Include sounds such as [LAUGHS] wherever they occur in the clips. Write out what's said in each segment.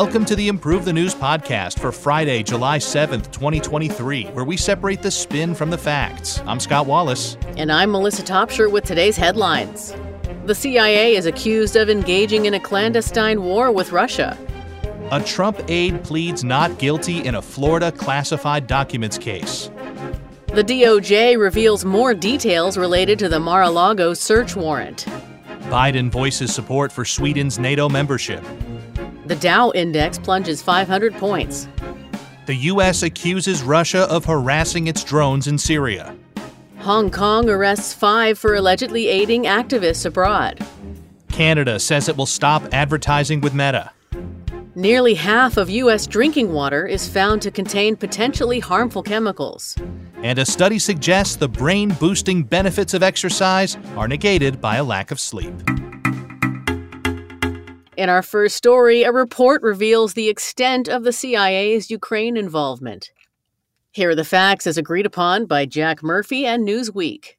Welcome to the Improve the News podcast for Friday, July 7th, 2023, where we separate the spin from the facts. I'm Scott Wallace. And I'm Melissa Topshire with today's headlines. The CIA is accused of engaging in a clandestine war with Russia. A Trump aide pleads not guilty in a Florida classified documents case. The DOJ reveals more details related to the Mar a Lago search warrant. Biden voices support for Sweden's NATO membership. The Dow index plunges 500 points. The U.S. accuses Russia of harassing its drones in Syria. Hong Kong arrests five for allegedly aiding activists abroad. Canada says it will stop advertising with Meta. Nearly half of U.S. drinking water is found to contain potentially harmful chemicals. And a study suggests the brain boosting benefits of exercise are negated by a lack of sleep. In our first story, a report reveals the extent of the CIA's Ukraine involvement. Here are the facts as agreed upon by Jack Murphy and Newsweek.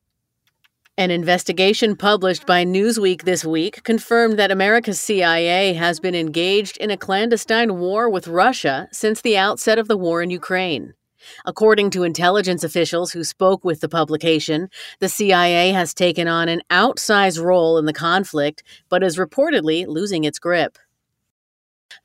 An investigation published by Newsweek this week confirmed that America's CIA has been engaged in a clandestine war with Russia since the outset of the war in Ukraine. According to intelligence officials who spoke with the publication, the CIA has taken on an outsized role in the conflict, but is reportedly losing its grip.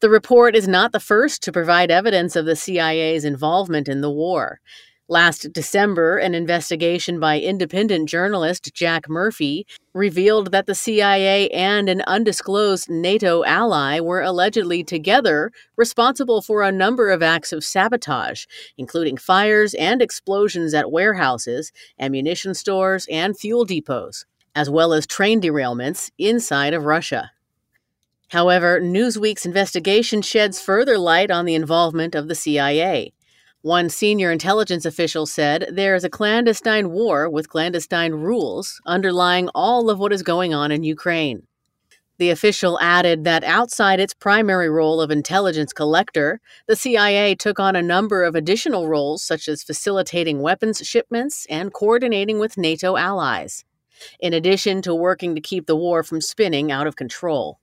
The report is not the first to provide evidence of the CIA's involvement in the war. Last December, an investigation by independent journalist Jack Murphy revealed that the CIA and an undisclosed NATO ally were allegedly together responsible for a number of acts of sabotage, including fires and explosions at warehouses, ammunition stores, and fuel depots, as well as train derailments inside of Russia. However, Newsweek's investigation sheds further light on the involvement of the CIA. One senior intelligence official said there is a clandestine war with clandestine rules underlying all of what is going on in Ukraine. The official added that outside its primary role of intelligence collector, the CIA took on a number of additional roles such as facilitating weapons shipments and coordinating with NATO allies, in addition to working to keep the war from spinning out of control.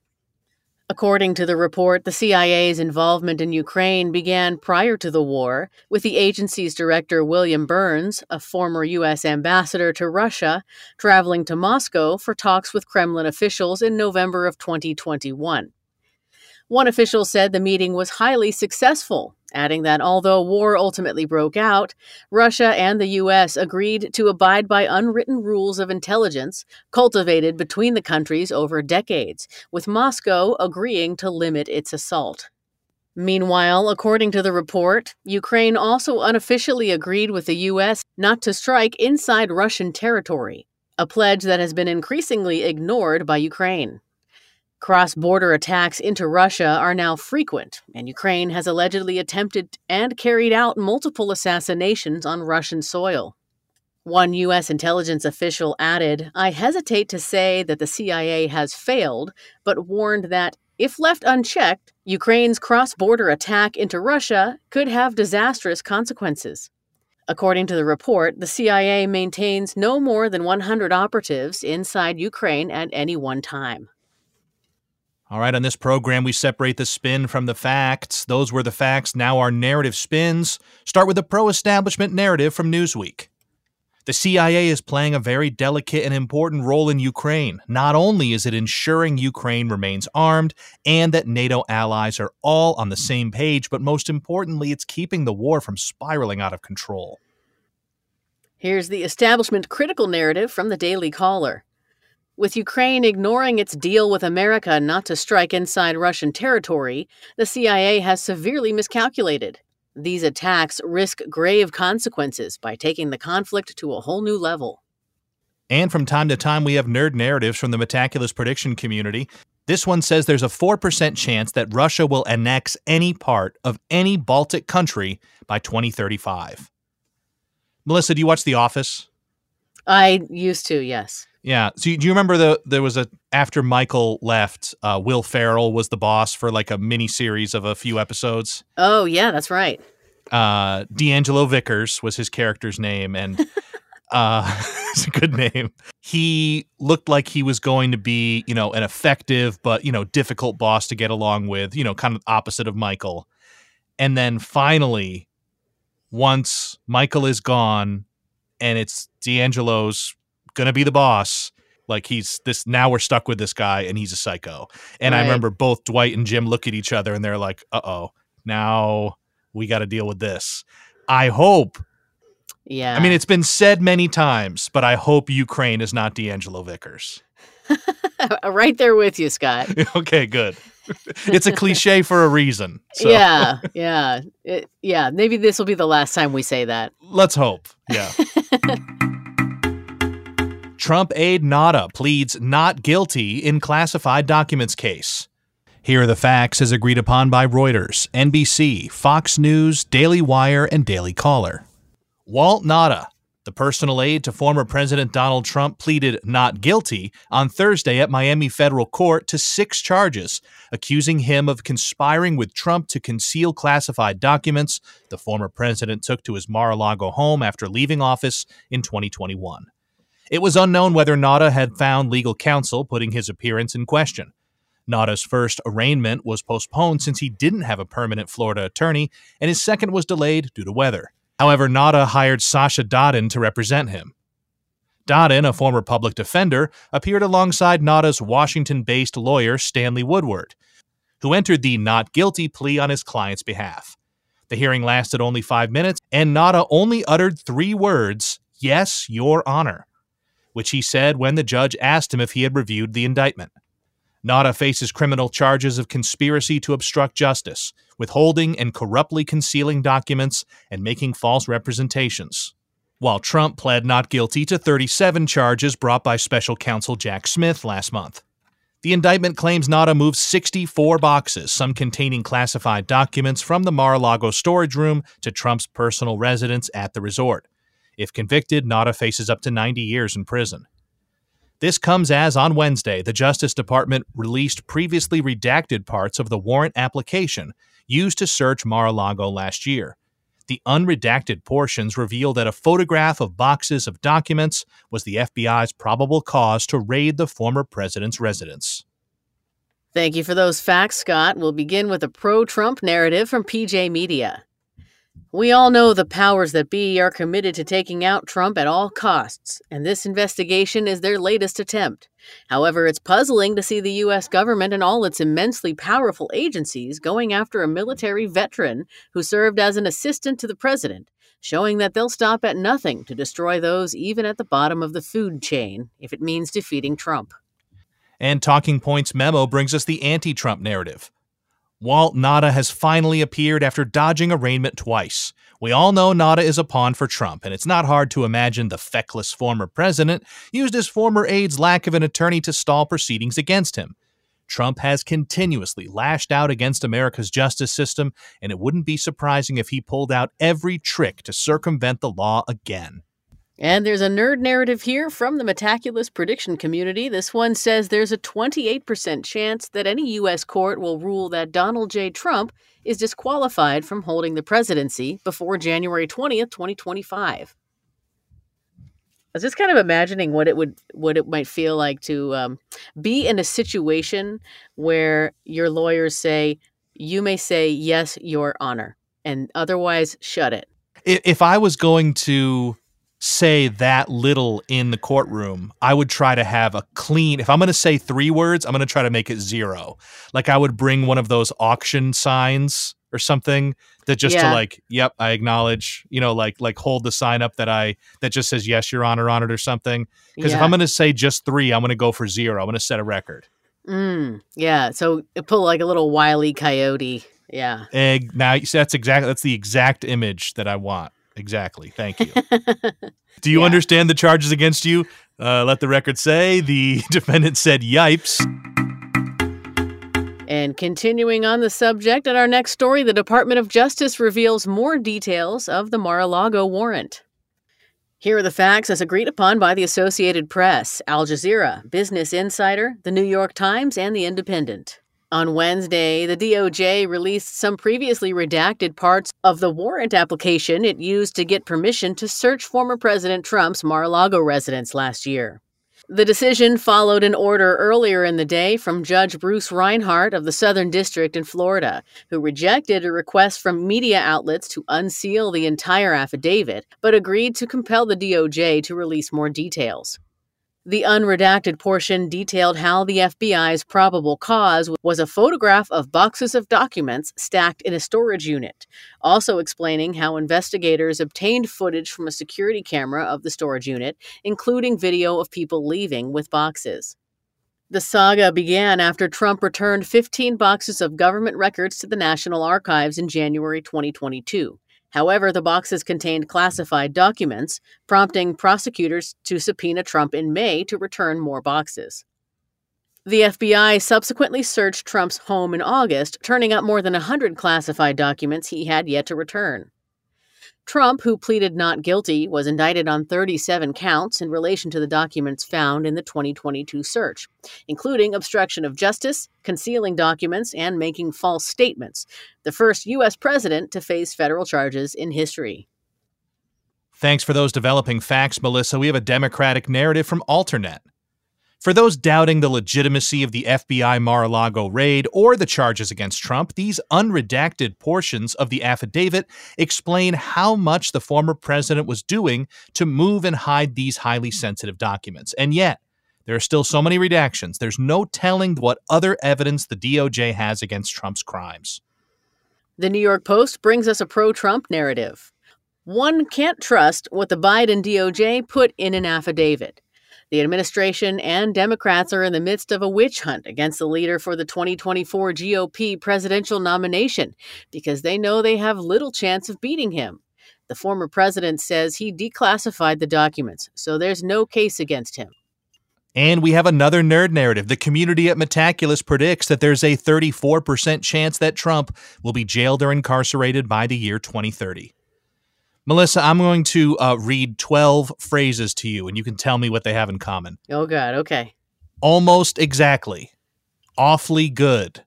According to the report, the CIA's involvement in Ukraine began prior to the war, with the agency's director William Burns, a former U.S. ambassador to Russia, traveling to Moscow for talks with Kremlin officials in November of 2021. One official said the meeting was highly successful, adding that although war ultimately broke out, Russia and the U.S. agreed to abide by unwritten rules of intelligence cultivated between the countries over decades, with Moscow agreeing to limit its assault. Meanwhile, according to the report, Ukraine also unofficially agreed with the U.S. not to strike inside Russian territory, a pledge that has been increasingly ignored by Ukraine. Cross border attacks into Russia are now frequent, and Ukraine has allegedly attempted and carried out multiple assassinations on Russian soil. One U.S. intelligence official added, I hesitate to say that the CIA has failed, but warned that, if left unchecked, Ukraine's cross border attack into Russia could have disastrous consequences. According to the report, the CIA maintains no more than 100 operatives inside Ukraine at any one time. All right, on this program, we separate the spin from the facts. Those were the facts, now our narrative spins. Start with the pro establishment narrative from Newsweek. The CIA is playing a very delicate and important role in Ukraine. Not only is it ensuring Ukraine remains armed and that NATO allies are all on the same page, but most importantly, it's keeping the war from spiraling out of control. Here's the establishment critical narrative from the Daily Caller. With Ukraine ignoring its deal with America not to strike inside Russian territory, the CIA has severely miscalculated. These attacks risk grave consequences by taking the conflict to a whole new level. And from time to time, we have nerd narratives from the Metaculus prediction community. This one says there's a 4% chance that Russia will annex any part of any Baltic country by 2035. Melissa, do you watch The Office? I used to, yes. Yeah. So do you remember the there was a after Michael left, uh, Will Ferrell was the boss for like a mini series of a few episodes. Oh yeah, that's right. Uh, D'Angelo Vickers was his character's name, and [LAUGHS] Uh, [LAUGHS] it's a good name. He looked like he was going to be, you know, an effective but, you know, difficult boss to get along with, you know, kind of opposite of Michael. And then finally, once Michael is gone and it's D'Angelo's to be the boss, like he's this now we're stuck with this guy and he's a psycho. And right. I remember both Dwight and Jim look at each other and they're like, uh oh, now we got to deal with this. I hope yeah. I mean, it's been said many times, but I hope Ukraine is not D'Angelo Vickers. [LAUGHS] right there with you, Scott. [LAUGHS] okay, good. [LAUGHS] it's a cliche for a reason. So. Yeah, yeah, it, yeah. Maybe this will be the last time we say that. Let's hope. Yeah. Trump aide Nauta pleads not guilty in classified documents case. Here are the facts as agreed upon by Reuters, NBC, Fox News, Daily Wire, and Daily Caller. Walt Nauta, the personal aide to former President Donald Trump, pleaded not guilty on Thursday at Miami federal court to six charges, accusing him of conspiring with Trump to conceal classified documents the former president took to his Mar a Lago home after leaving office in 2021. It was unknown whether Nauta had found legal counsel, putting his appearance in question. Nauta's first arraignment was postponed since he didn't have a permanent Florida attorney, and his second was delayed due to weather. However, Nauta hired Sasha Dadan to represent him. Dadan, a former public defender, appeared alongside Nauta's Washington based lawyer, Stanley Woodward, who entered the not guilty plea on his client's behalf. The hearing lasted only five minutes, and Nauta only uttered three words Yes, Your Honor, which he said when the judge asked him if he had reviewed the indictment. Nauta faces criminal charges of conspiracy to obstruct justice, withholding and corruptly concealing documents, and making false representations. While Trump pled not guilty to 37 charges brought by special counsel Jack Smith last month. The indictment claims Nauta moved 64 boxes, some containing classified documents, from the Mar a Lago storage room to Trump's personal residence at the resort. If convicted, Nauta faces up to 90 years in prison. This comes as on Wednesday, the Justice Department released previously redacted parts of the warrant application used to search Mar a Lago last year. The unredacted portions reveal that a photograph of boxes of documents was the FBI's probable cause to raid the former president's residence. Thank you for those facts, Scott. We'll begin with a pro Trump narrative from PJ Media. We all know the powers that be are committed to taking out Trump at all costs, and this investigation is their latest attempt. However, it's puzzling to see the U.S. government and all its immensely powerful agencies going after a military veteran who served as an assistant to the president, showing that they'll stop at nothing to destroy those even at the bottom of the food chain if it means defeating Trump. And Talking Points memo brings us the anti Trump narrative. Walt Nauta has finally appeared after dodging arraignment twice. We all know Nauta is a pawn for Trump, and it's not hard to imagine the feckless former president used his former aide's lack of an attorney to stall proceedings against him. Trump has continuously lashed out against America's justice system, and it wouldn't be surprising if he pulled out every trick to circumvent the law again. And there's a nerd narrative here from the Metaculus prediction community. This one says there's a 28% chance that any U.S. court will rule that Donald J. Trump is disqualified from holding the presidency before January 20th, 2025. I was just kind of imagining what it would what it might feel like to um, be in a situation where your lawyers say you may say yes, Your Honor, and otherwise shut it. If I was going to say that little in the courtroom, I would try to have a clean. If I'm going to say three words, I'm going to try to make it zero. Like I would bring one of those auction signs or something that just yeah. to like, yep, I acknowledge, you know, like like hold the sign up that I that just says yes, your honor on it or something. Because yeah. if I'm going to say just three, I'm going to go for zero. I'm going to set a record. Mm, yeah. So pull like a little wily coyote. Yeah. Egg. Now that's exactly that's the exact image that I want. Exactly. Thank you. [LAUGHS] Do you yeah. understand the charges against you? Uh, let the record say the [LAUGHS] defendant said yipes. And continuing on the subject, at our next story, the Department of Justice reveals more details of the Mar a Lago warrant. Here are the facts as agreed upon by the Associated Press, Al Jazeera, Business Insider, The New York Times, and The Independent. On Wednesday, the DOJ released some previously redacted parts of the warrant application it used to get permission to search former President Trump's Mar a Lago residence last year. The decision followed an order earlier in the day from Judge Bruce Reinhart of the Southern District in Florida, who rejected a request from media outlets to unseal the entire affidavit, but agreed to compel the DOJ to release more details. The unredacted portion detailed how the FBI's probable cause was a photograph of boxes of documents stacked in a storage unit, also explaining how investigators obtained footage from a security camera of the storage unit, including video of people leaving with boxes. The saga began after Trump returned 15 boxes of government records to the National Archives in January 2022. However, the boxes contained classified documents, prompting prosecutors to subpoena Trump in May to return more boxes. The FBI subsequently searched Trump's home in August, turning up more than 100 classified documents he had yet to return. Trump, who pleaded not guilty, was indicted on 37 counts in relation to the documents found in the 2022 search, including obstruction of justice, concealing documents, and making false statements, the first U.S. president to face federal charges in history. Thanks for those developing facts, Melissa. We have a Democratic narrative from Alternet. For those doubting the legitimacy of the FBI Mar a Lago raid or the charges against Trump, these unredacted portions of the affidavit explain how much the former president was doing to move and hide these highly sensitive documents. And yet, there are still so many redactions, there's no telling what other evidence the DOJ has against Trump's crimes. The New York Post brings us a pro Trump narrative. One can't trust what the Biden DOJ put in an affidavit. The administration and Democrats are in the midst of a witch hunt against the leader for the 2024 GOP presidential nomination because they know they have little chance of beating him. The former president says he declassified the documents, so there's no case against him. And we have another nerd narrative. The community at Metaculus predicts that there's a 34% chance that Trump will be jailed or incarcerated by the year 2030. Melissa, I'm going to uh, read 12 phrases to you, and you can tell me what they have in common. Oh, God. Okay. Almost exactly. Awfully good.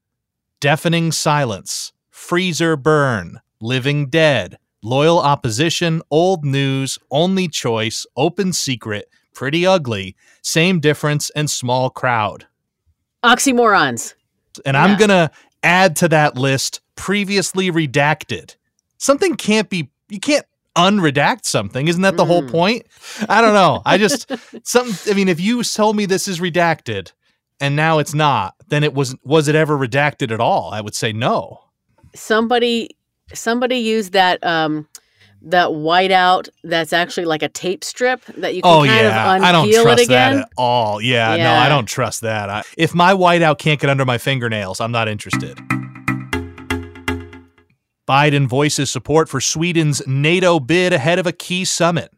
Deafening silence. Freezer burn. Living dead. Loyal opposition. Old news. Only choice. Open secret. Pretty ugly. Same difference and small crowd. Oxymorons. And yeah. I'm going to add to that list previously redacted. Something can't be, you can't unredact something. Isn't that the mm. whole point? I don't know. I just [LAUGHS] some I mean if you told me this is redacted and now it's not, then it was was it ever redacted at all? I would say no. Somebody somebody used that um that whiteout that's actually like a tape strip that you can oh, kind yeah. of I don't trust that at all. Yeah, yeah, no, I don't trust that. I, if my whiteout can't get under my fingernails, I'm not interested. Biden voices support for Sweden's NATO bid ahead of a key summit.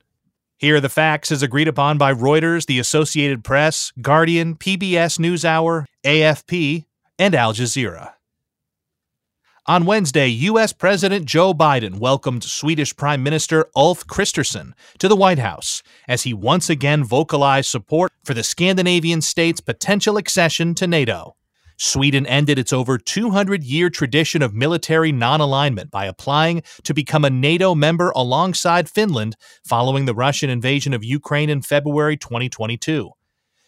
Here are the facts as agreed upon by Reuters, the Associated Press, Guardian, PBS NewsHour, AFP, and Al Jazeera. On Wednesday, U.S. President Joe Biden welcomed Swedish Prime Minister Ulf Kristersson to the White House as he once again vocalized support for the Scandinavian state's potential accession to NATO. Sweden ended its over 200 year tradition of military non alignment by applying to become a NATO member alongside Finland following the Russian invasion of Ukraine in February 2022.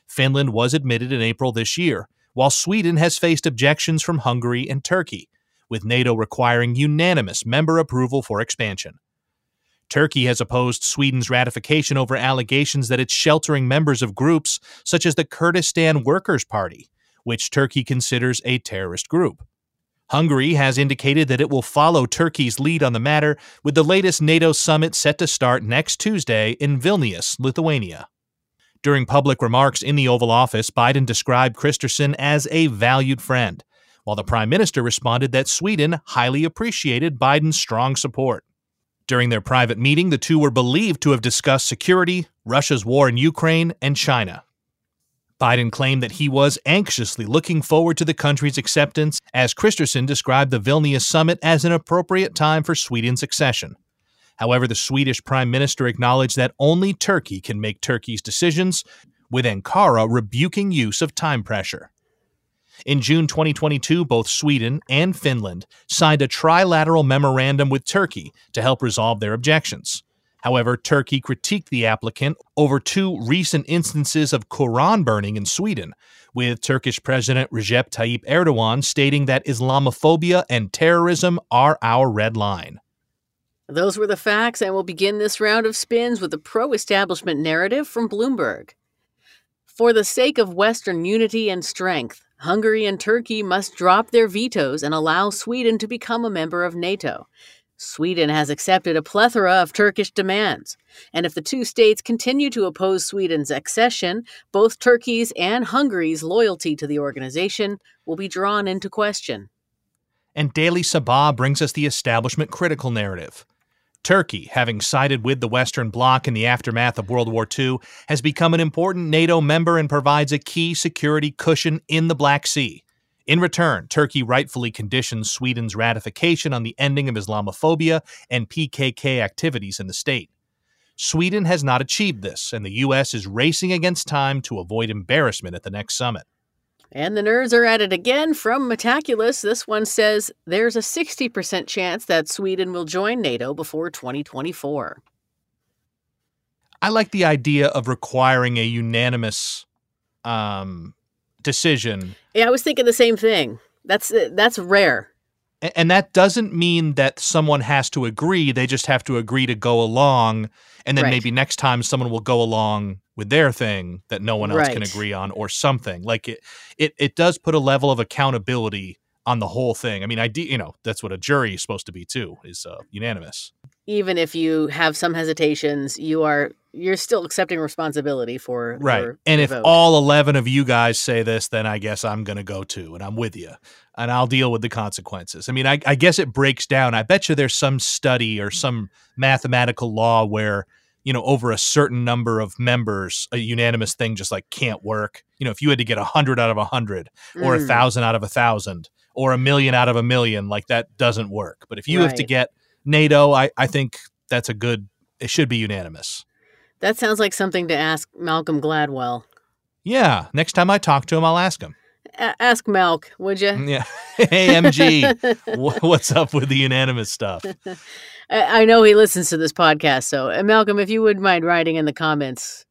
Finland was admitted in April this year, while Sweden has faced objections from Hungary and Turkey, with NATO requiring unanimous member approval for expansion. Turkey has opposed Sweden's ratification over allegations that it's sheltering members of groups such as the Kurdistan Workers' Party which Turkey considers a terrorist group. Hungary has indicated that it will follow Turkey's lead on the matter, with the latest NATO summit set to start next Tuesday in Vilnius, Lithuania. During public remarks in the Oval Office, Biden described Kristersson as a valued friend, while the Prime Minister responded that Sweden highly appreciated Biden's strong support. During their private meeting, the two were believed to have discussed security, Russia's war in Ukraine, and China. Biden claimed that he was anxiously looking forward to the country's acceptance, as Kristersson described the Vilnius summit as an appropriate time for Sweden's accession. However, the Swedish prime minister acknowledged that only Turkey can make Turkey's decisions, with Ankara rebuking use of time pressure. In June 2022, both Sweden and Finland signed a trilateral memorandum with Turkey to help resolve their objections. However, Turkey critiqued the applicant over two recent instances of Quran burning in Sweden, with Turkish President Recep Tayyip Erdogan stating that Islamophobia and terrorism are our red line. Those were the facts, and we'll begin this round of spins with the pro establishment narrative from Bloomberg. For the sake of Western unity and strength, Hungary and Turkey must drop their vetoes and allow Sweden to become a member of NATO. Sweden has accepted a plethora of Turkish demands, and if the two states continue to oppose Sweden's accession, both Turkey's and Hungary's loyalty to the organization will be drawn into question. And Daily Sabah brings us the establishment critical narrative. Turkey, having sided with the Western Bloc in the aftermath of World War II, has become an important NATO member and provides a key security cushion in the Black Sea. In return, Turkey rightfully conditions Sweden's ratification on the ending of Islamophobia and PKK activities in the state. Sweden has not achieved this, and the U.S. is racing against time to avoid embarrassment at the next summit. And the nerds are at it again from Metaculus. This one says there's a 60% chance that Sweden will join NATO before 2024. I like the idea of requiring a unanimous um, decision. Yeah, I was thinking the same thing. That's that's rare. And that doesn't mean that someone has to agree. They just have to agree to go along. And then right. maybe next time someone will go along with their thing that no one else right. can agree on or something. Like it, it, it does put a level of accountability on the whole thing. I mean, I, you know, that's what a jury is supposed to be too, is uh, unanimous. Even if you have some hesitations, you are you're still accepting responsibility for right. and if vote. all eleven of you guys say this, then I guess I'm going to go too, and I'm with you, and I'll deal with the consequences. I mean, I, I guess it breaks down. I bet you there's some study or some mathematical law where you know over a certain number of members, a unanimous thing just like can't work. You know, if you had to get a hundred out of a hundred, or a mm. thousand out of a thousand, or a million out of a million, like that doesn't work. But if you right. have to get NATO, I, I think that's a good. It should be unanimous. That sounds like something to ask Malcolm Gladwell. Yeah, next time I talk to him, I'll ask him. A- ask Malk, would you? Yeah. [LAUGHS] Hey, MG, what's up with the unanimous stuff? [LAUGHS] I-, I know he listens to this podcast, so uh, Malcolm, if you wouldn't mind writing in the comments.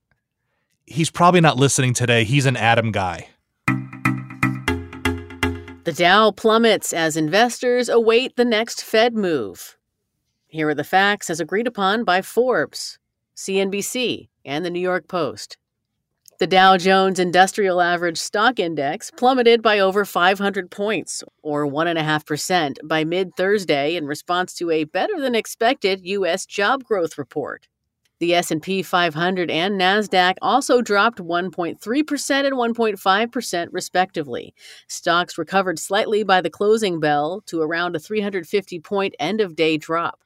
He's probably not listening today. He's an Adam guy. The Dow plummets as investors await the next Fed move. Here are the facts as agreed upon by Forbes. CNBC, and the New York Post. The Dow Jones Industrial Average Stock Index plummeted by over 500 points, or 1.5%, by mid Thursday in response to a better than expected U.S. job growth report. The S&P 500 and Nasdaq also dropped 1.3% and 1.5% respectively. Stocks recovered slightly by the closing bell to around a 350 point end of day drop.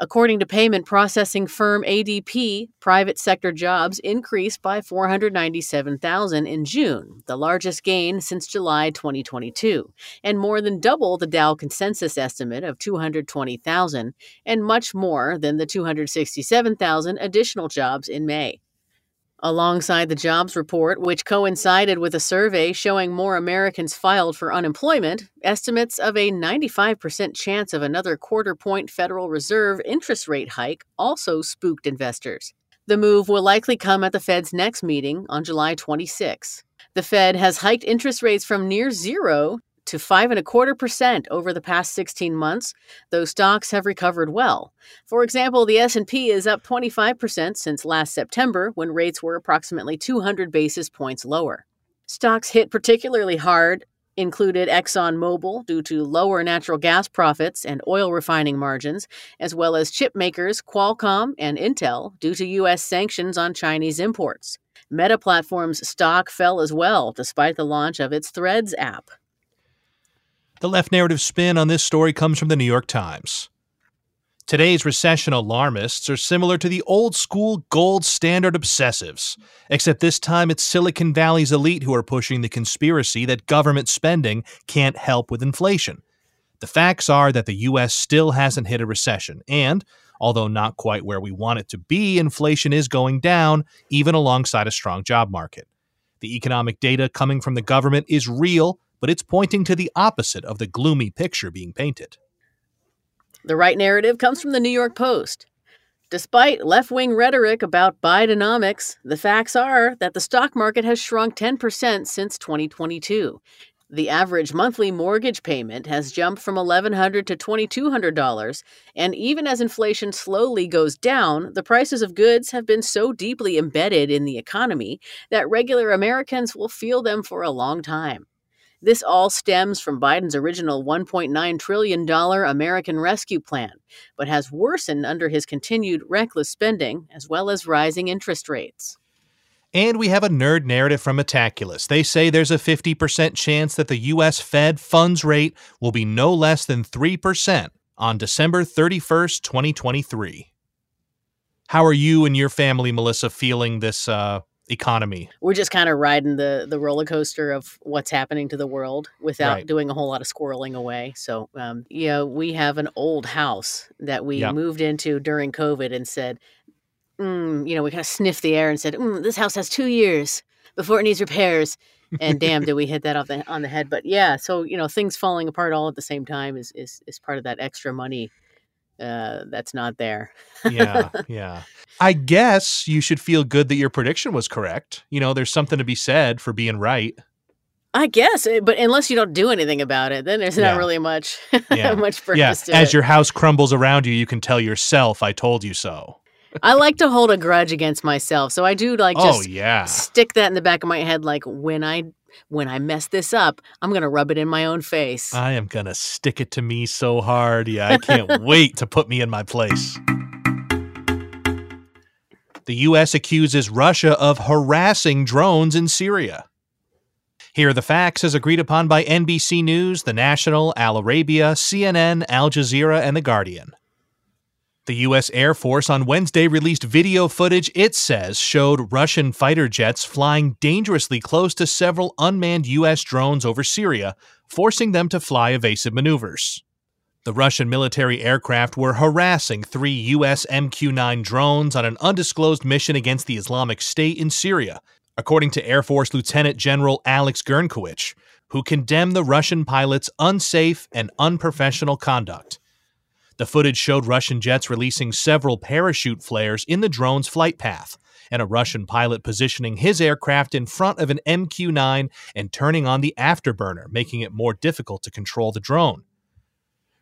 According to payment processing firm ADP, private sector jobs increased by 497,000 in June, the largest gain since July 2022, and more than double the Dow consensus estimate of 220,000, and much more than the 267,000 additional jobs in May. Alongside the jobs report, which coincided with a survey showing more Americans filed for unemployment, estimates of a 95% chance of another quarter point Federal Reserve interest rate hike also spooked investors. The move will likely come at the Fed's next meeting on July 26. The Fed has hiked interest rates from near zero to five and a quarter percent over the past 16 months, though stocks have recovered well. For example, the S&P is up 25% since last September when rates were approximately 200 basis points lower. Stocks hit particularly hard included ExxonMobil due to lower natural gas profits and oil refining margins, as well as chip makers Qualcomm and Intel due to U.S. sanctions on Chinese imports. Meta Platforms stock fell as well, despite the launch of its Threads app. The left narrative spin on this story comes from the New York Times. Today's recession alarmists are similar to the old school gold standard obsessives, except this time it's Silicon Valley's elite who are pushing the conspiracy that government spending can't help with inflation. The facts are that the U.S. still hasn't hit a recession, and, although not quite where we want it to be, inflation is going down, even alongside a strong job market. The economic data coming from the government is real, but it's pointing to the opposite of the gloomy picture being painted. The right narrative comes from the New York Post. Despite left wing rhetoric about Bidenomics, the facts are that the stock market has shrunk 10% since 2022. The average monthly mortgage payment has jumped from $1,100 to $2,200, and even as inflation slowly goes down, the prices of goods have been so deeply embedded in the economy that regular Americans will feel them for a long time. This all stems from Biden's original $1.9 trillion American Rescue Plan, but has worsened under his continued reckless spending as well as rising interest rates. And we have a nerd narrative from Metaculus. They say there's a 50% chance that the U.S. Fed funds rate will be no less than 3% on December 31st, 2023. How are you and your family, Melissa, feeling this uh, economy. We're just kind of riding the the roller coaster of what's happening to the world without right. doing a whole lot of squirreling away. So, um, you know, we have an old house that we moved into during COVID and said, mm, you know, we kind of sniffed the air and said, mm, this house has two years before it needs repairs. and damn, did we hit that off the, on the head? But yeah, so you know, things falling apart all at the same time is is is part of that extra money uh, that's not there. yeah, [LAUGHS] yeah. I guess you should feel good that your prediction was correct. You know, there's something to be said for being right. I guess, eh, but unless you don't do anything about it, then there's yeah. not really much yeah. [LAUGHS] much purpose yeah. As it. your house crumbles around you, you can tell yourself, "I told you so." I like to hold a grudge against myself, so I do like oh, just oh, yeah. stick that in the back of my head. Like when I when I mess this up, I'm going to rub it in my own face. I am going to stick it to me so hard. Yeah, I can't [LAUGHS] wait to put me in my place. The U.S. accuses Russia of harassing drones in Syria. Here are the facts as agreed upon by NBC News, The National, Al Arabiya, CNN, Al Jazeera, and The Guardian. The U.S. Air Force on Wednesday released video footage it says showed Russian fighter jets flying dangerously close to several unmanned U.S. drones over Syria, forcing them to fly evasive maneuvers. The Russian military aircraft were harassing three U.S. MQ 9 drones on an undisclosed mission against the Islamic State in Syria, according to Air Force Lieutenant General Alex Grynkewich, who condemned the Russian pilots' unsafe and unprofessional conduct. The footage showed Russian jets releasing several parachute flares in the drone's flight path, and a Russian pilot positioning his aircraft in front of an MQ 9 and turning on the afterburner, making it more difficult to control the drone.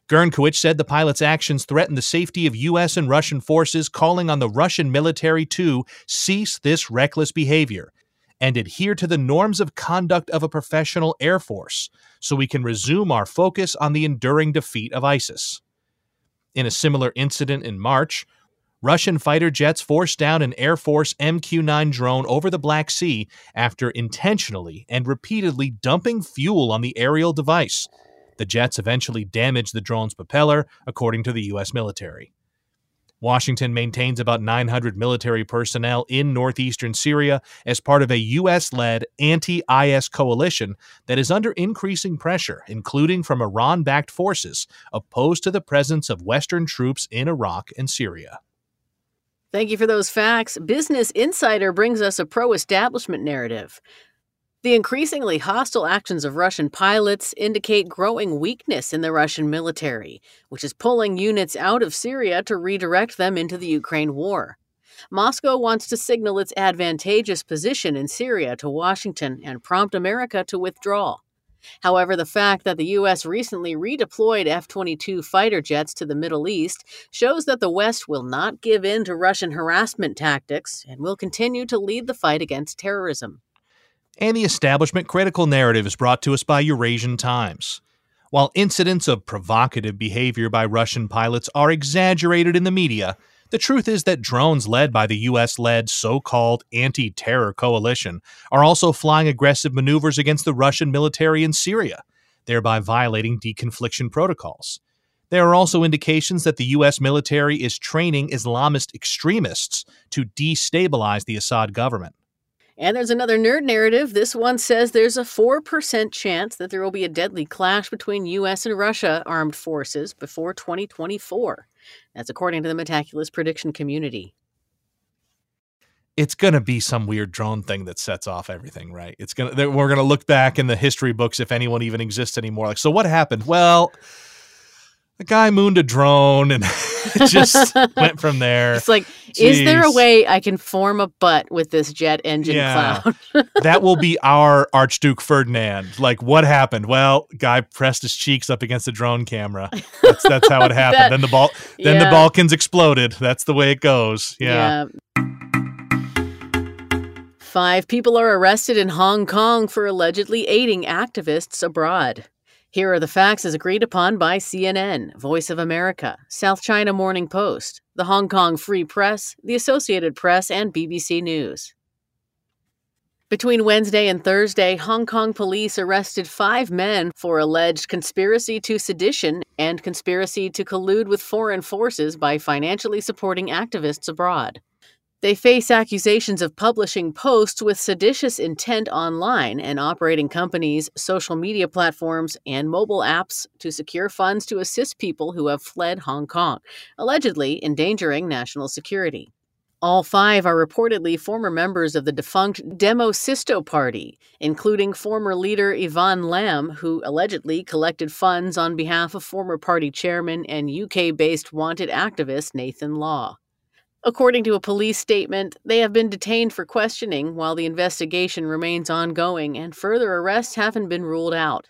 Grynkewich said the pilot's actions threaten the safety of U.S. and Russian forces, calling on the Russian military to cease this reckless behavior and adhere to the norms of conduct of a professional air force so we can resume our focus on the enduring defeat of ISIS. In a similar incident in March, Russian fighter jets forced down an Air Force MQ 9 drone over the Black Sea after intentionally and repeatedly dumping fuel on the aerial device. The jets eventually damaged the drone's propeller, according to the U.S. military. Washington maintains about 900 military personnel in northeastern Syria as part of a U.S. led anti IS coalition that is under increasing pressure, including from Iran backed forces opposed to the presence of Western troops in Iraq and Syria. Thank you for those facts. Business Insider brings us a pro establishment narrative. The increasingly hostile actions of Russian pilots indicate growing weakness in the Russian military, which is pulling units out of Syria to redirect them into the Ukraine war. Moscow wants to signal its advantageous position in Syria to Washington and prompt America to withdraw. However, the fact that the U.S. recently redeployed F 22 fighter jets to the Middle East shows that the West will not give in to Russian harassment tactics and will continue to lead the fight against terrorism and the establishment critical narrative is brought to us by Eurasian Times. While incidents of provocative behavior by Russian pilots are exaggerated in the media, the truth is that drones led by the US led so called anti terror coalition are also flying aggressive maneuvers against the Russian military in Syria, thereby violating deconfliction protocols. There are also indications that the U.S. military is training Islamist extremists to destabilize the Assad government. And there's another nerd narrative. This one says there's a 4% chance that there will be a deadly clash between US and Russia armed forces before 2024. That's according to the Metaculus prediction community. it's going to be some weird drone thing that sets off everything, right? It's going to we're going to look back in the history books if anyone even exists anymore. Like, so what happened? Well, the guy mooned a drone and [LAUGHS] just [LAUGHS] went from there. It's like, Jeez. is there a way I can form a butt with this jet engine yeah. cloud? [LAUGHS] that will be our Archduke Ferdinand. Like, what happened? Well, guy pressed his cheeks up against the drone camera. That's that's how it happened. that, then the ball, then yeah. the Balkans exploded. That's the way it goes. Yeah. yeah. Five people are arrested in Hong Kong for allegedly aiding activists abroad. Here are the facts as agreed upon by CNN, Voice of America, South China Morning Post, the Hong Kong Free Press, the Associated Press, and BBC News. Between Wednesday and Thursday, Hong Kong police arrested five men for alleged conspiracy to sedition and conspiracy to collude with foreign forces by financially supporting activists abroad. They face accusations of publishing posts with seditious intent online and operating companies, social media platforms, and mobile apps to secure funds to assist people who have fled Hong Kong, allegedly endangering national security. All five are reportedly former members of the defunct Demosisto Party, including former leader Yvonne Lam, who allegedly collected funds on behalf of former party chairman and UK based wanted activist Nathan Law. According to a police statement, they have been detained for questioning while the investigation remains ongoing and further arrests haven't been ruled out.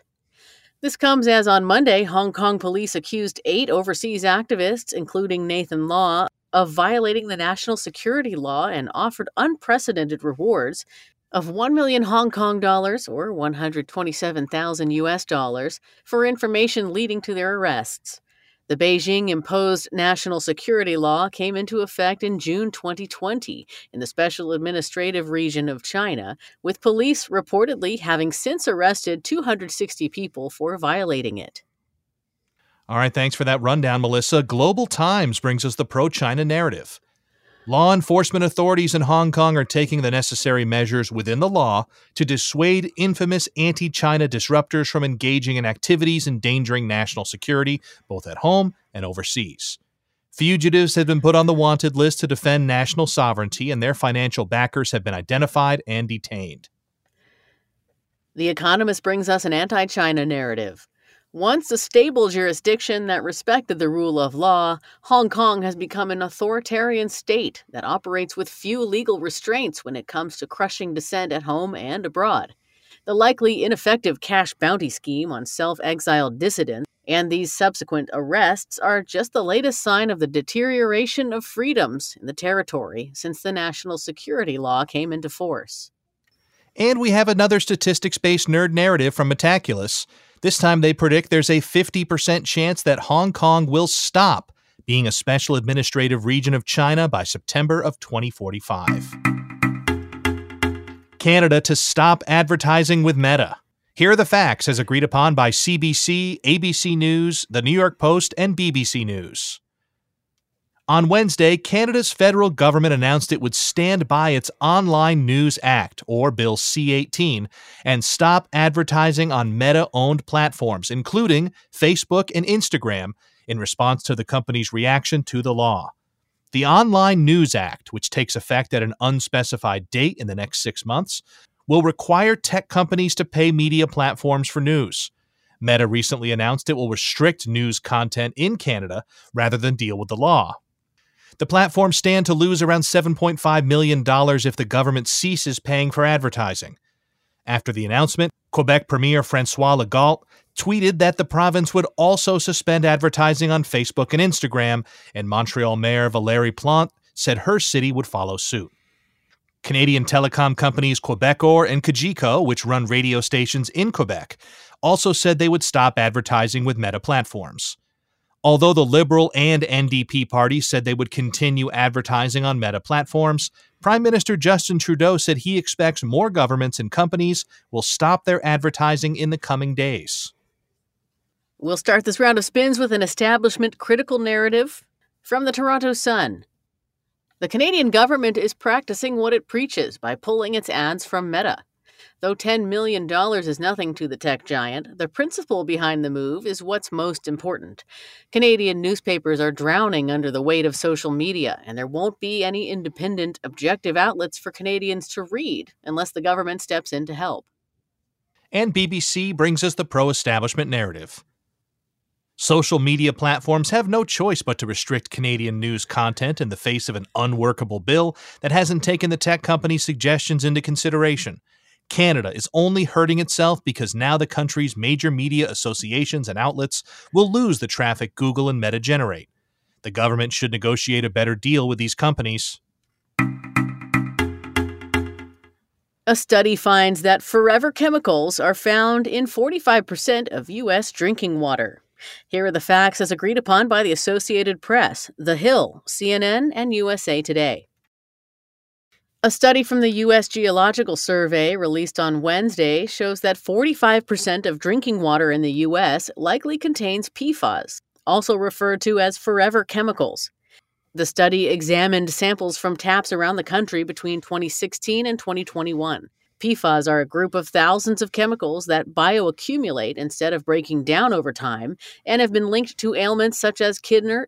This comes as on Monday, Hong Kong police accused eight overseas activists, including Nathan Law, of violating the national security law and offered unprecedented rewards of 1 million Hong Kong dollars or 127,000 US dollars for information leading to their arrests. The Beijing imposed national security law came into effect in June 2020 in the Special Administrative Region of China, with police reportedly having since arrested 260 people for violating it. All right, thanks for that rundown, Melissa. Global Times brings us the pro China narrative. Law enforcement authorities in Hong Kong are taking the necessary measures within the law to dissuade infamous anti China disruptors from engaging in activities endangering national security, both at home and overseas. Fugitives have been put on the wanted list to defend national sovereignty, and their financial backers have been identified and detained. The Economist brings us an anti China narrative. Once a stable jurisdiction that respected the rule of law, Hong Kong has become an authoritarian state that operates with few legal restraints when it comes to crushing dissent at home and abroad. The likely ineffective cash bounty scheme on self exiled dissidents and these subsequent arrests are just the latest sign of the deterioration of freedoms in the territory since the national security law came into force. And we have another statistics based nerd narrative from Metaculus this time they predict there's a 50% chance that Hong Kong will stop being a special administrative region of China by September of 2045. Canada to stop advertising with Meta. Here are the facts as agreed upon by CBC, ABC News, The New York Post, and BBC News. On Wednesday, Canada's federal government announced it would stand by its Online News Act, or Bill C 18, and stop advertising on Meta owned platforms, including Facebook and Instagram, in response to the company's reaction to the law. The Online News Act, which takes effect at an unspecified date in the next six months, will require tech companies to pay media platforms for news. Meta recently announced it will restrict news content in Canada rather than deal with the law. The platforms stand to lose around $7.5 million if the government ceases paying for advertising. After the announcement, Quebec Premier Francois Legault tweeted that the province would also suspend advertising on Facebook and Instagram, and Montreal Mayor Valérie Plante said her city would follow suit. Canadian telecom companies Quebecor and Cogeco, which run radio stations in Quebec, also said they would stop advertising with meta platforms. Although the Liberal and NDP parties said they would continue advertising on meta platforms, Prime Minister Justin Trudeau said he expects more governments and companies will stop their advertising in the coming days. We'll start this round of spins with an establishment critical narrative from the Toronto Sun. The Canadian government is practicing what it preaches by pulling its ads from Meta. Though $10 million is nothing to the tech giant, the principle behind the move is what's most important. Canadian newspapers are drowning under the weight of social media, and there won't be any independent, objective outlets for Canadians to read unless the government steps in to help. And BBC brings us the pro establishment narrative. Social media platforms have no choice but to restrict Canadian news content in the face of an unworkable bill that hasn't taken the tech company's suggestions into consideration. Canada is only hurting itself because now the country's major media associations and outlets will lose the traffic Google and Meta generate. The government should negotiate a better deal with these companies. A study finds that forever chemicals are found in 45% of U.S. drinking water. Here are the facts as agreed upon by the Associated Press, The Hill, CNN, and USA Today. A study from the U.S. Geological Survey released on Wednesday shows that 45% of drinking water in the U.S. likely contains PFAS, also referred to as forever chemicals. The study examined samples from taps around the country between 2016 and 2021. PFAS are a group of thousands of chemicals that bioaccumulate instead of breaking down over time and have been linked to ailments such as kidney,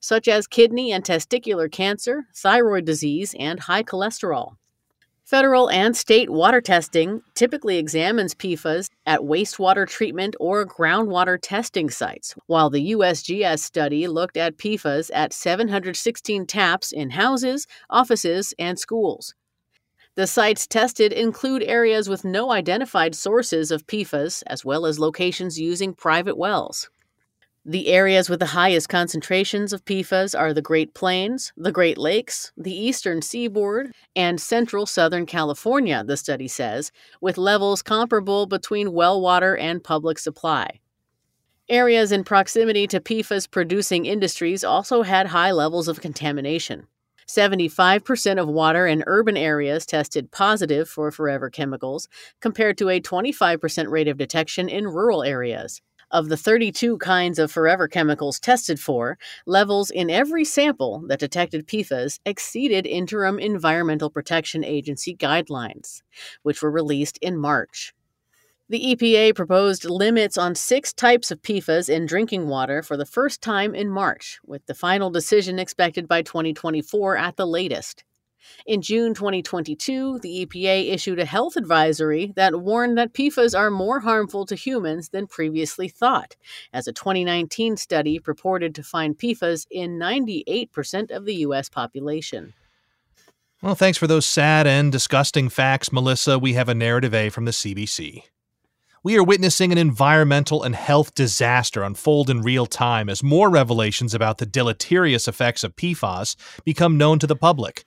such as kidney and testicular cancer, thyroid disease, and high cholesterol. Federal and state water testing typically examines PFAS at wastewater treatment or groundwater testing sites, while the USGS study looked at PFAS at 716 taps in houses, offices, and schools. The sites tested include areas with no identified sources of PFAS, as well as locations using private wells. The areas with the highest concentrations of PFAS are the Great Plains, the Great Lakes, the eastern seaboard, and central southern California, the study says, with levels comparable between well water and public supply. Areas in proximity to PFAS producing industries also had high levels of contamination. 75% of water in urban areas tested positive for forever chemicals, compared to a 25% rate of detection in rural areas. Of the 32 kinds of forever chemicals tested for, levels in every sample that detected PFAS exceeded interim Environmental Protection Agency guidelines, which were released in March. The EPA proposed limits on six types of PFAS in drinking water for the first time in March, with the final decision expected by 2024 at the latest. In June 2022, the EPA issued a health advisory that warned that PFAS are more harmful to humans than previously thought, as a 2019 study purported to find PFAS in 98% of the U.S. population. Well, thanks for those sad and disgusting facts, Melissa. We have a narrative A from the CBC. We are witnessing an environmental and health disaster unfold in real time as more revelations about the deleterious effects of PFAS become known to the public.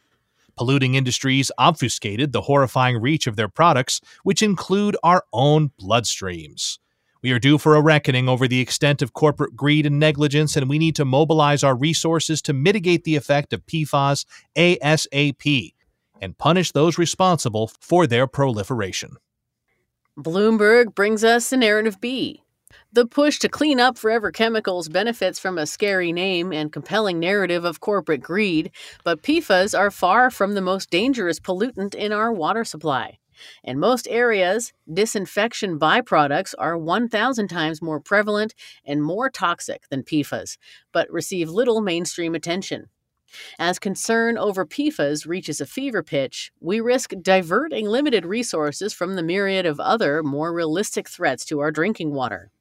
Polluting industries obfuscated the horrifying reach of their products, which include our own bloodstreams. We are due for a reckoning over the extent of corporate greed and negligence, and we need to mobilize our resources to mitigate the effect of PFAS ASAP and punish those responsible for their proliferation. Bloomberg brings us a narrative B. The push to clean up forever chemicals benefits from a scary name and compelling narrative of corporate greed, but PFAS are far from the most dangerous pollutant in our water supply. In most areas, disinfection byproducts are 1,000 times more prevalent and more toxic than PFAS, but receive little mainstream attention. As concern over PFAS reaches a fever pitch, we risk diverting limited resources from the myriad of other, more realistic threats to our drinking water.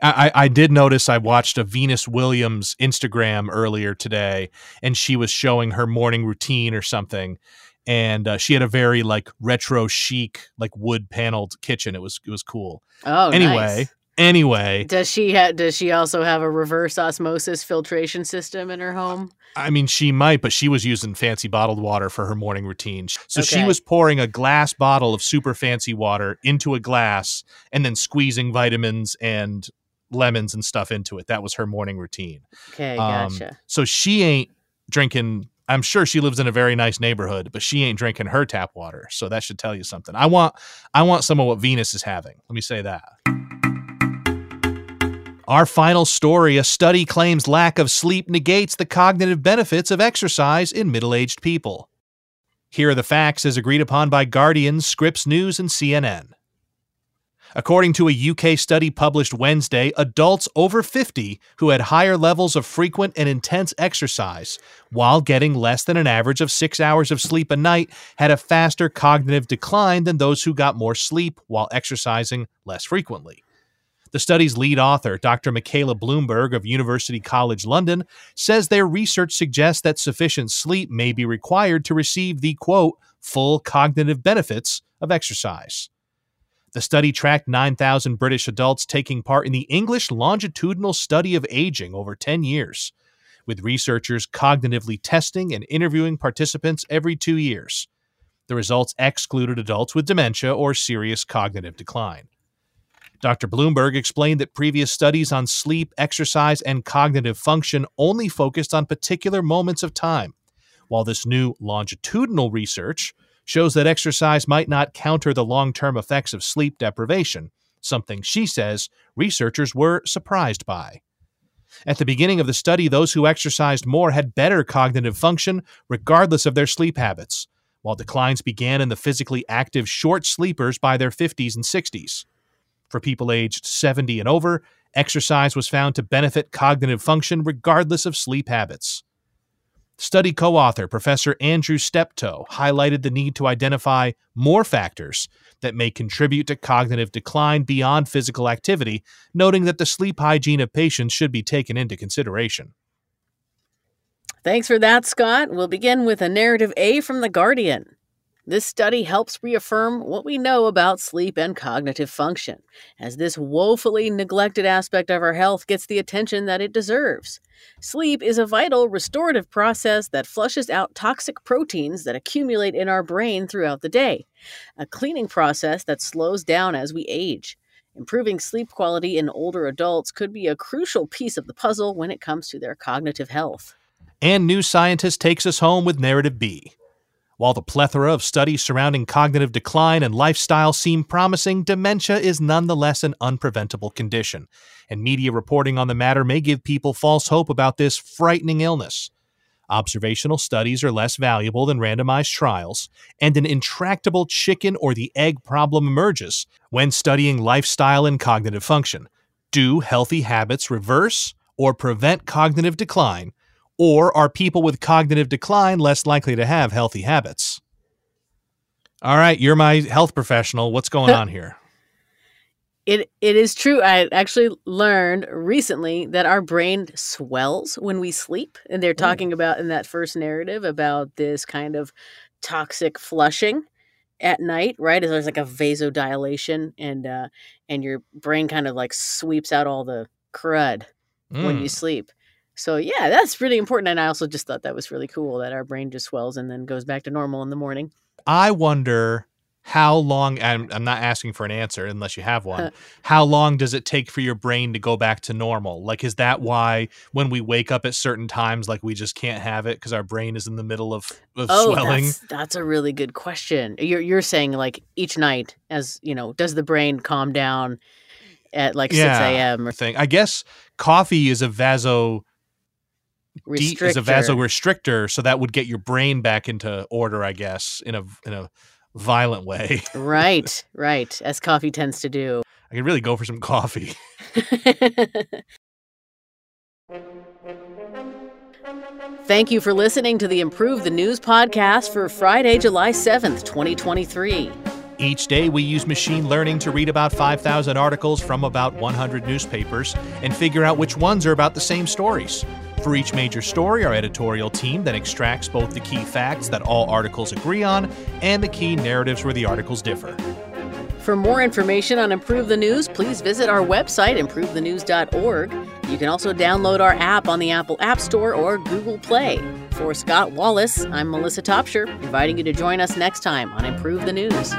I, I did notice I watched a Venus Williams Instagram earlier today, and she was showing her morning routine or something, and uh, she had a very like retro chic, like wood paneled kitchen. It was it was cool. Oh, anyway. nice. Anyway, Does she ha- does she also have a reverse osmosis filtration system in her home? I mean, she might, but she was using fancy bottled water for her morning routine. So she was pouring a glass bottle of super fancy water into a glass and then squeezing vitamins and lemons and stuff into it. That was her morning routine. Okay, Um, gotcha. so she ain't drinking. I'm sure she lives in a very nice neighborhood, but she ain't drinking her tap water. So that should tell you something. I want, I want some of what Venus is having. Let me say that. Our final story a study claims lack of sleep negates the cognitive benefits of exercise in middle aged people. Here are the facts as agreed upon by Guardian, Scripps News, and CNN. According to a UK study published Wednesday, adults over 50 who had higher levels of frequent and intense exercise while getting less than an average of six hours of sleep a night had a faster cognitive decline than those who got more sleep while exercising less frequently. The study's lead author, Dr. Mikaela Bloomberg of University College London, says their research suggests that sufficient sleep may be required to receive the quote, full cognitive benefits of exercise. The study tracked 9,000 British adults taking part in the English longitudinal study of aging over 10 years, with researchers cognitively testing and interviewing participants every two years. The results excluded adults with dementia or serious cognitive decline. Dr. Bloomberg explained that previous studies on sleep, exercise, and cognitive function only focused on particular moments of time, while this new longitudinal research shows that exercise might not counter the long term effects of sleep deprivation, something she says researchers were surprised by. At the beginning of the study, those who exercised more had better cognitive function regardless of their sleep habits, while declines began in the physically active short sleepers by their 50s and 60s. For people aged 70 and over, exercise was found to benefit cognitive function regardless of sleep habits. Study co author Professor Andrew Steptoe highlighted the need to identify more factors that may contribute to cognitive decline beyond physical activity, noting that the sleep hygiene of patients should be taken into consideration. Thanks for that, Scott. We'll begin with a narrative A from The Guardian. This study helps reaffirm what we know about sleep and cognitive function, as this woefully neglected aspect of our health gets the attention that it deserves. Sleep is a vital restorative process that flushes out toxic proteins that accumulate in our brain throughout the day, a cleaning process that slows down as we age. Improving sleep quality in older adults could be a crucial piece of the puzzle when it comes to their cognitive health. And New Scientist takes us home with narrative B. While the plethora of studies surrounding cognitive decline and lifestyle seem promising, dementia is nonetheless an unpreventable condition, and media reporting on the matter may give people false hope about this frightening illness. Observational studies are less valuable than randomized trials, and an intractable chicken or the egg problem emerges when studying lifestyle and cognitive function. Do healthy habits reverse or prevent cognitive decline, or are people with cognitive decline less likely to have healthy habits? All right, you're my health professional. What's going [LAUGHS] on here? It it is true. I actually learned recently that our brain swells when we sleep, and they're talking about in that first narrative about this kind of toxic flushing at night, right? There's like a vasodilation, and uh, and your brain kind of like sweeps out all the crud mm. when you mm. sleep. So yeah, that's really important. And I also just thought that was really cool that our brain just swells and then goes back to normal in the morning. I wonder how long I'm, I'm not asking for an answer unless you have one [LAUGHS] how long does it take for your brain to go back to normal like is that why when we wake up at certain times like we just can't have it because our brain is in the middle of, of oh, swelling that's, that's a really good question you're, you're saying like each night as you know does the brain calm down at like yeah, 6 a.m or thing i guess coffee is a vaso restrictor. is a vasorestrictor, so that would get your brain back into order, I guess, in a in a violent way. right, [LAUGHS] right, as coffee tends to do. I could really go for some coffee. [LAUGHS] Thank you for listening to the Improve the News podcast for Friday, July 7th, 2023. Each day, we use machine learning to read about 5,000 articles from about 100 newspapers and figure out which ones are about the same stories. For each major story, our editorial team then extracts both the key facts that all articles agree on and the key narratives where the articles differ. For more information on Improve the News, please visit our website, improvethenews.org. You can also download our app on the Apple App Store or Google Play. For Scott Wallace, I'm Melissa Topshire, inviting you to join us next time on Improve the News.